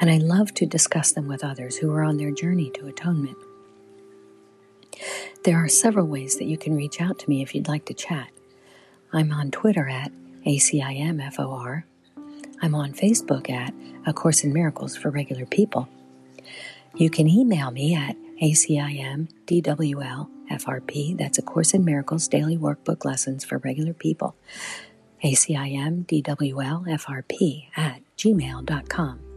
and I love to discuss them with others who are on their journey to atonement. There are several ways that you can reach out to me if you'd like to chat. I'm on Twitter at ACIMFOR. I'm on Facebook at A Course in Miracles for Regular People. You can email me at ACIMDWLFRP, that's A Course in Miracles Daily Workbook Lessons for Regular People, ACIMDWLFRP at gmail.com.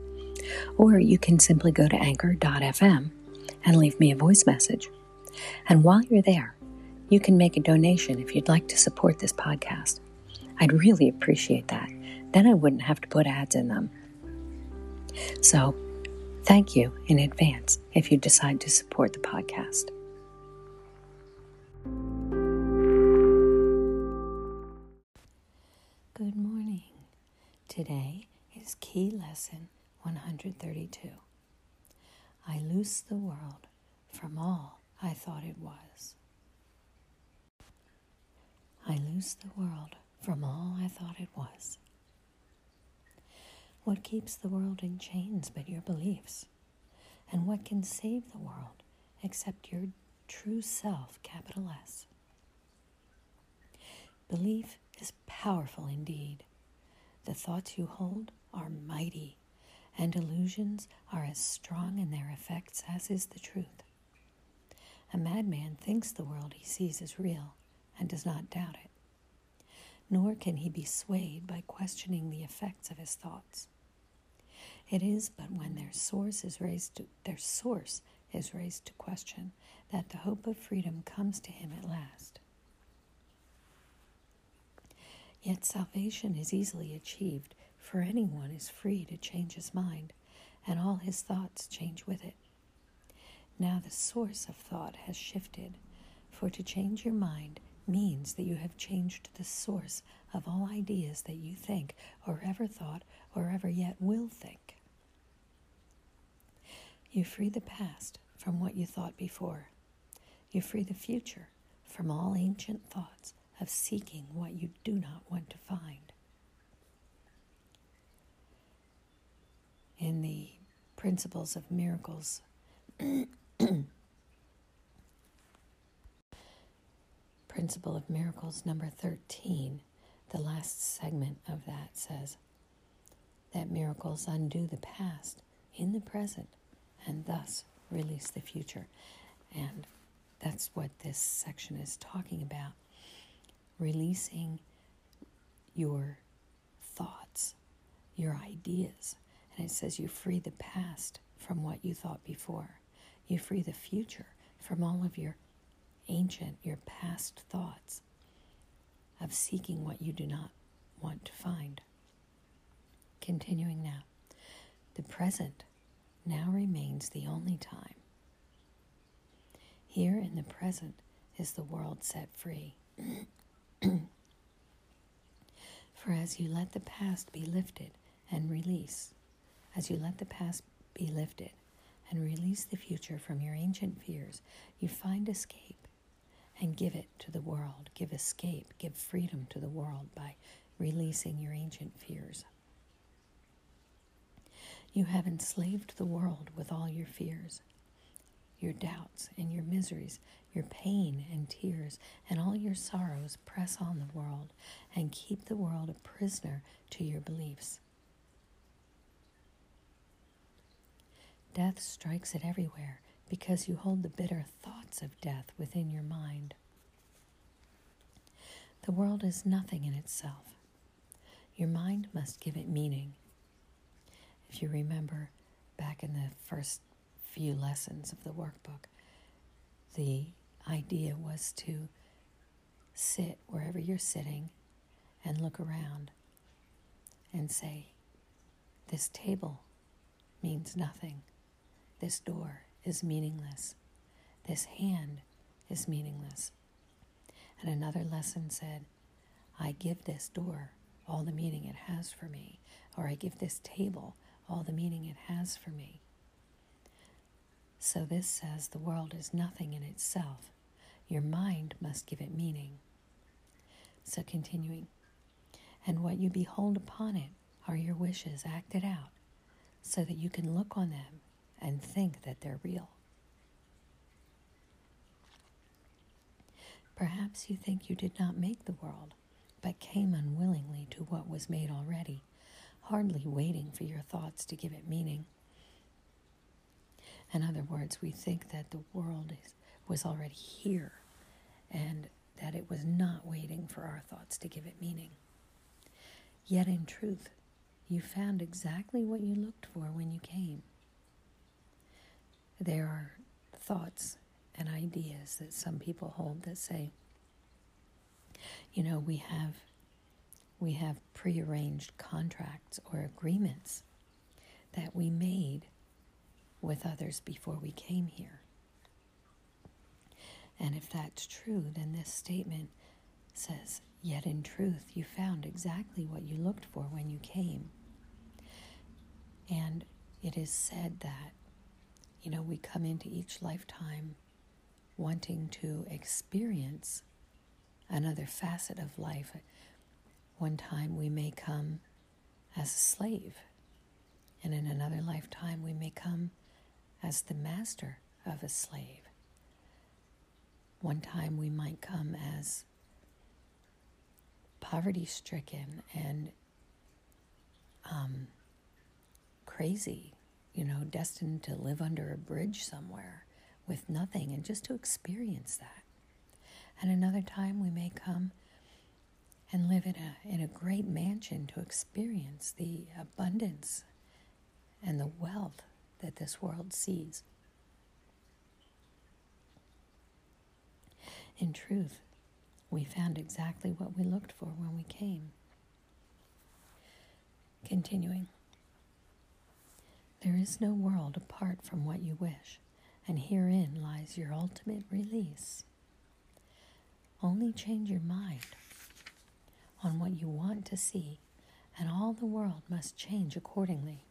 Or you can simply go to anchor.fm and leave me a voice message. And while you're there, you can make a donation if you'd like to support this podcast. I'd really appreciate that. Then I wouldn't have to put ads in them. So, thank you in advance if you decide to support the podcast. Good morning. Today is key lesson 132. I loose the world from all I thought it was. I loose the world from all I thought it was. What keeps the world in chains but your beliefs? And what can save the world except your true self, capital S? Belief is powerful indeed. The thoughts you hold are mighty and illusions are as strong in their effects as is the truth. A madman thinks the world he sees is real and does not doubt it, nor can he be swayed by questioning the effects of his thoughts. It is but when their source is raised to, their source is raised to question that the hope of freedom comes to him at last. Yet salvation is easily achieved for anyone is free to change his mind, and all his thoughts change with it. Now the source of thought has shifted, for to change your mind means that you have changed the source of all ideas that you think, or ever thought, or ever yet will think. You free the past from what you thought before. You free the future from all ancient thoughts of seeking what you do not want to find. In the Principles of Miracles. Principle of Miracles number 13, the last segment of that says that miracles undo the past in the present and thus release the future. And that's what this section is talking about releasing your thoughts, your ideas and it says you free the past from what you thought before. You free the future from all of your ancient, your past thoughts of seeking what you do not want to find. Continuing now. The present now remains the only time. Here in the present is the world set free. For as you let the past be lifted and release, as you let the past be lifted and release the future from your ancient fears, you find escape and give it to the world. Give escape, give freedom to the world by releasing your ancient fears. You have enslaved the world with all your fears, your doubts and your miseries, your pain and tears, and all your sorrows press on the world and keep the world a prisoner to your beliefs. Death strikes it everywhere because you hold the bitter thoughts of death within your mind. The world is nothing in itself. Your mind must give it meaning. If you remember back in the first few lessons of the workbook, the idea was to sit wherever you're sitting and look around and say, This table means nothing. This door is meaningless. This hand is meaningless. And another lesson said, I give this door all the meaning it has for me, or I give this table all the meaning it has for me. So this says the world is nothing in itself. Your mind must give it meaning. So continuing, and what you behold upon it are your wishes acted out, so that you can look on them and think that they're real. Perhaps you think you did not make the world, but came unwillingly to what was made already, hardly waiting for your thoughts to give it meaning. In other words, we think that the world is, was already here and that it was not waiting for our thoughts to give it meaning. Yet in truth, you found exactly what you looked for when you came. There are thoughts and ideas that some people hold that say, you know, we have we have prearranged contracts or agreements that we made with others before we came here. And if that's true, then this statement says, Yet in truth, you found exactly what you looked for when you came. And it is said that, you know, we come into each lifetime wanting to experience another facet of life. One time we may come as a slave, and in another lifetime we may come as the master of a slave. One time we might come as poverty stricken and um, crazy, you know, destined to live under a bridge somewhere with nothing and just to experience that. And another time we may come and live in a, in a great mansion to experience the abundance and the wealth that this world sees. In truth, we found exactly what we looked for when we came. Continuing, there is no world apart from what you wish, and herein lies your ultimate release. Only change your mind on what you want to see, and all the world must change accordingly.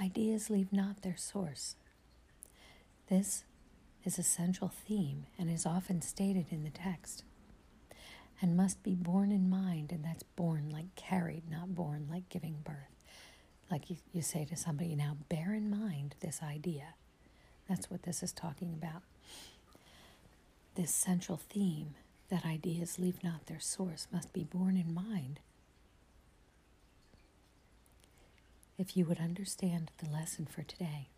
Ideas leave not their source. This is a central theme and is often stated in the text, and must be borne in mind, and that's born like carried, not born like giving birth. Like you, you say to somebody, now bear in mind this idea. That's what this is talking about. This central theme that ideas leave not their source must be borne in mind. If you would understand the lesson for today,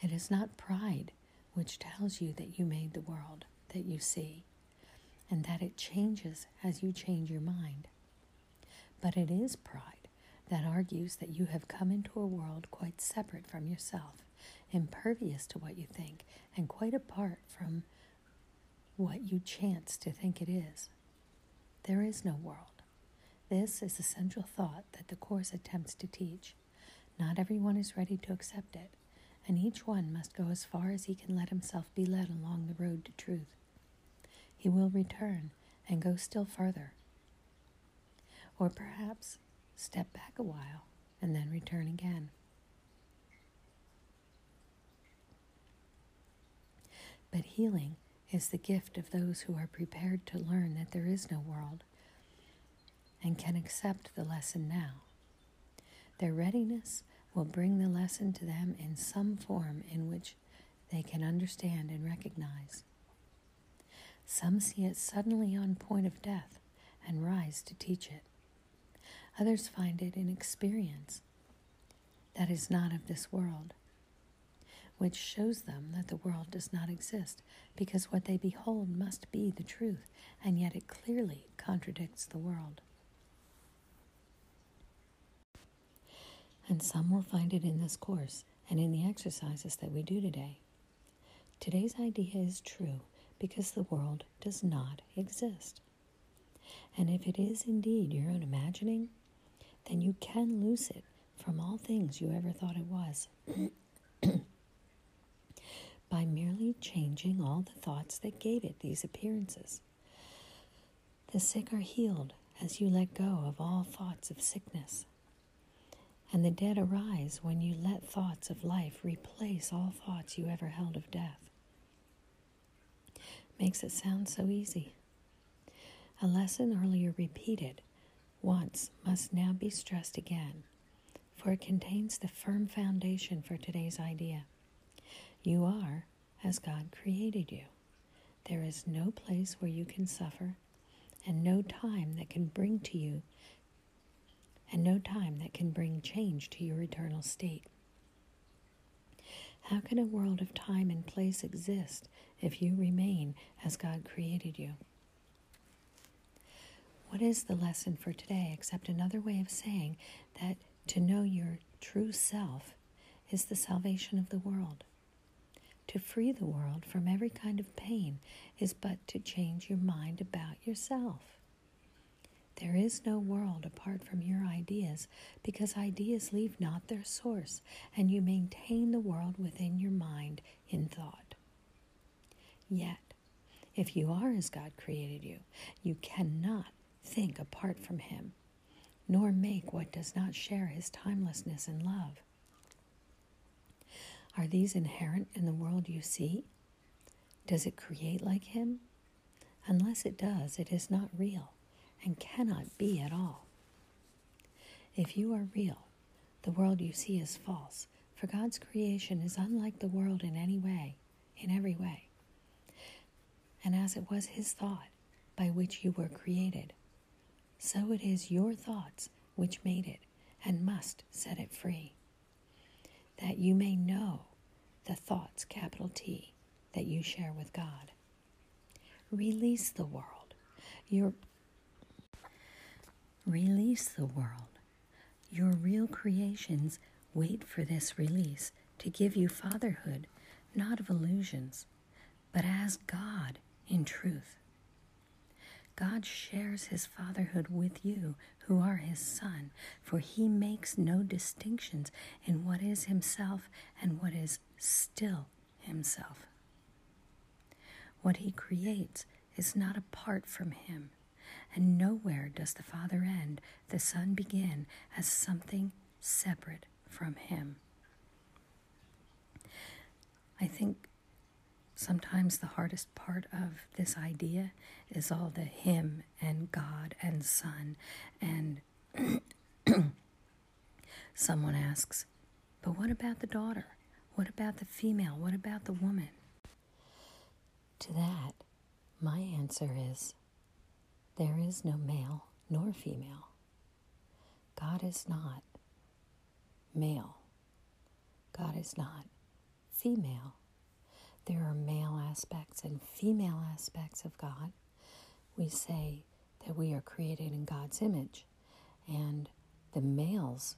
it is not pride which tells you that you made the world that you see, and that it changes as you change your mind. But it is pride that argues that you have come into a world quite separate from yourself, impervious to what you think, and quite apart from what you chance to think it is. There is no world. This is the central thought that the Course attempts to teach. Not everyone is ready to accept it, and each one must go as far as he can let himself be led along the road to truth. He will return and go still further. Or perhaps step back a while and then return again. But healing is the gift of those who are prepared to learn that there is no world and can accept the lesson now. Their readiness will bring the lesson to them in some form in which they can understand and recognize. Some see it suddenly on point of death and rise to teach it. Others find it in experience that is not of this world, which shows them that the world does not exist, because what they behold must be the truth, and yet it clearly contradicts the world. And some will find it in this course and in the exercises that we do today. Today's idea is true because the world does not exist. And if it is indeed your own imagining, then you can loose it from all things you ever thought it was. by merely changing all the thoughts that gave it these appearances. The sick are healed as you let go of all thoughts of sickness. And the dead arise when you let thoughts of life replace all thoughts you ever held of death. Makes it sound so easy. A lesson earlier repeated once must now be stressed again, for it contains the firm foundation for today's idea. You are as God created you. There is no place where you can suffer, and no time that can bring to you, and no time that can bring change to your eternal state. How can a world of time and place exist if you remain as God created you? What is the lesson for today except another way of saying that to know your true self is the salvation of the world? To free the world from every kind of pain is but to change your mind about yourself. There is no world apart from your ideas, because ideas leave not their source, and you maintain the world within your mind in thought. Yet, if you are as God created you, you cannot think apart from Him, nor make what does not share His timelessness and love. Are these inherent in the world you see? Does it create like Him? Unless it does, it is not real and cannot be at all. If you are real, the world you see is false, for God's creation is unlike the world in any way, in every way. And as it was His thought by which you were created, so it is your thoughts which made it and must set it free. That you may know the thoughts, capital T, that you share with God. Release the world. Your Release the world. Your real creations wait for this release to give you fatherhood, not of illusions, but as God in truth. God shares his fatherhood with you, who are his son, for he makes no distinctions in what is himself and what is still himself. What he creates is not apart from him and nowhere does the Father end, the Son begin as something separate from Him. I think sometimes the hardest part of this idea is all the Him and God and Son. And someone asks, but what about the daughter? What about the female? What about the woman? To that, my answer is there is no male nor female. God is not male. God is not female. There are male aspects and female aspects of God. We say that we are created in God's image, and the males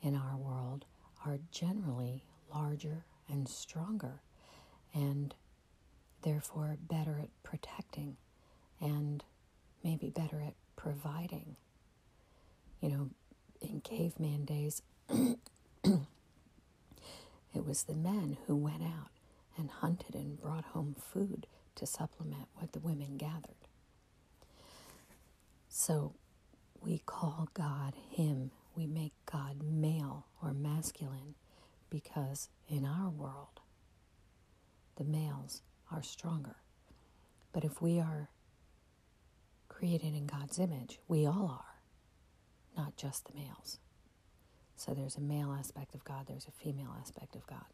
in our world are generally larger and stronger, and therefore better at protecting and maybe better at providing. You know, in caveman days, it was the men who went out and hunted and brought home food to supplement what the women gathered. So we call God Him. We make God male or masculine because in our world, the males are stronger. But if we are created in God's image. We all are, not just the males. So there's a male aspect of God, there's a female aspect of God.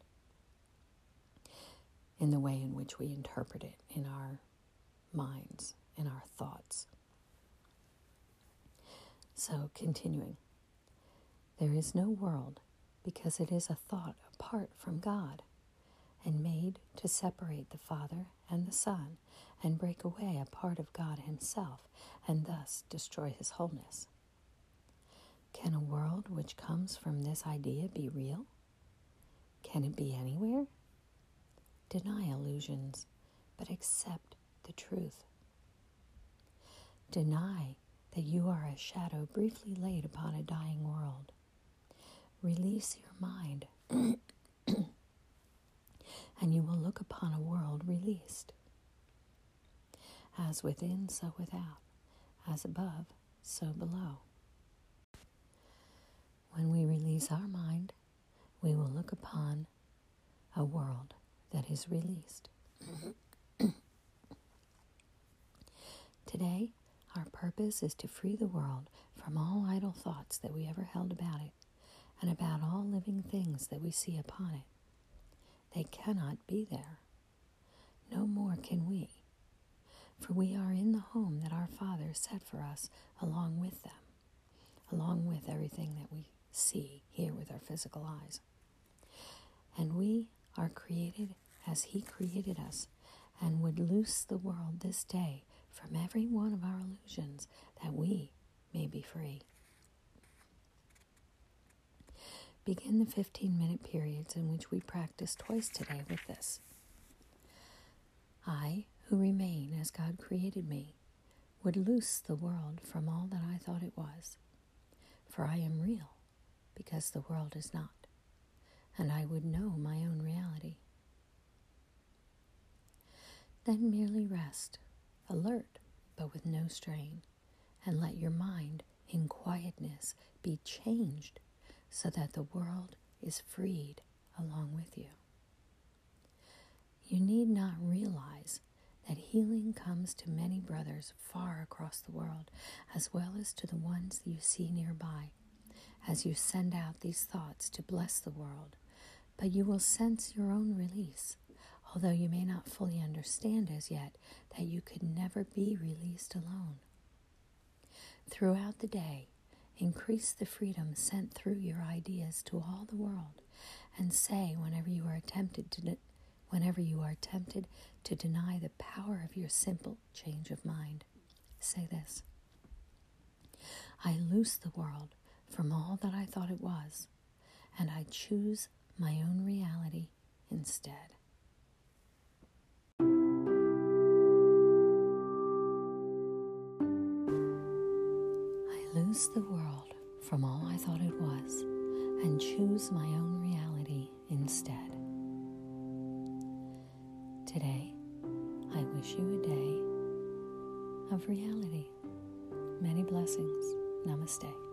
In the way in which we interpret it in our minds, in our thoughts. So, continuing, there is no world because it is a thought apart from God and made to separate the Father and the Son and break away a part of God Himself and thus destroy His wholeness. Can a world which comes from this idea be real? Can it be anywhere? Deny illusions, but accept the truth. Deny that you are a shadow briefly laid upon a dying world. Release your mind and you will look upon a world released. As within, so without, as above, so below. When we release our mind, we will look upon a world that is released. Mm-hmm. Today, our purpose is to free the world from all idle thoughts that we ever held about it and about all living things that we see upon it. They cannot be there. No more can we, for we are in the home that our Father set for us along with them, along with everything that we see here with our physical eyes. And we are created as He created us and would loose the world this day from every one of our illusions that we may be free. Begin the 15 minute periods in which we practice twice today with this. I, who remain as God created me, would loose the world from all that I thought it was. For I am real, because the world is not, and I would know my own reality. Then merely rest, alert but with no strain, and let your mind in quietness be changed so that the world is freed along with you. You need not realize that healing comes to many brothers far across the world, as well as to the ones you see nearby, as you send out these thoughts to bless the world. But you will sense your own release although you may not fully understand as yet that you could never be released alone. Throughout the day, increase the freedom sent through your ideas to all the world, and say whenever you are tempted to de- whenever you are tempted to deny the power of your simple change of mind, say this: I loose the world from all that I thought it was, and I choose my own reality instead. The world from all I thought it was and choose my own reality instead. Today, I wish you a day of reality. Many blessings. Namaste.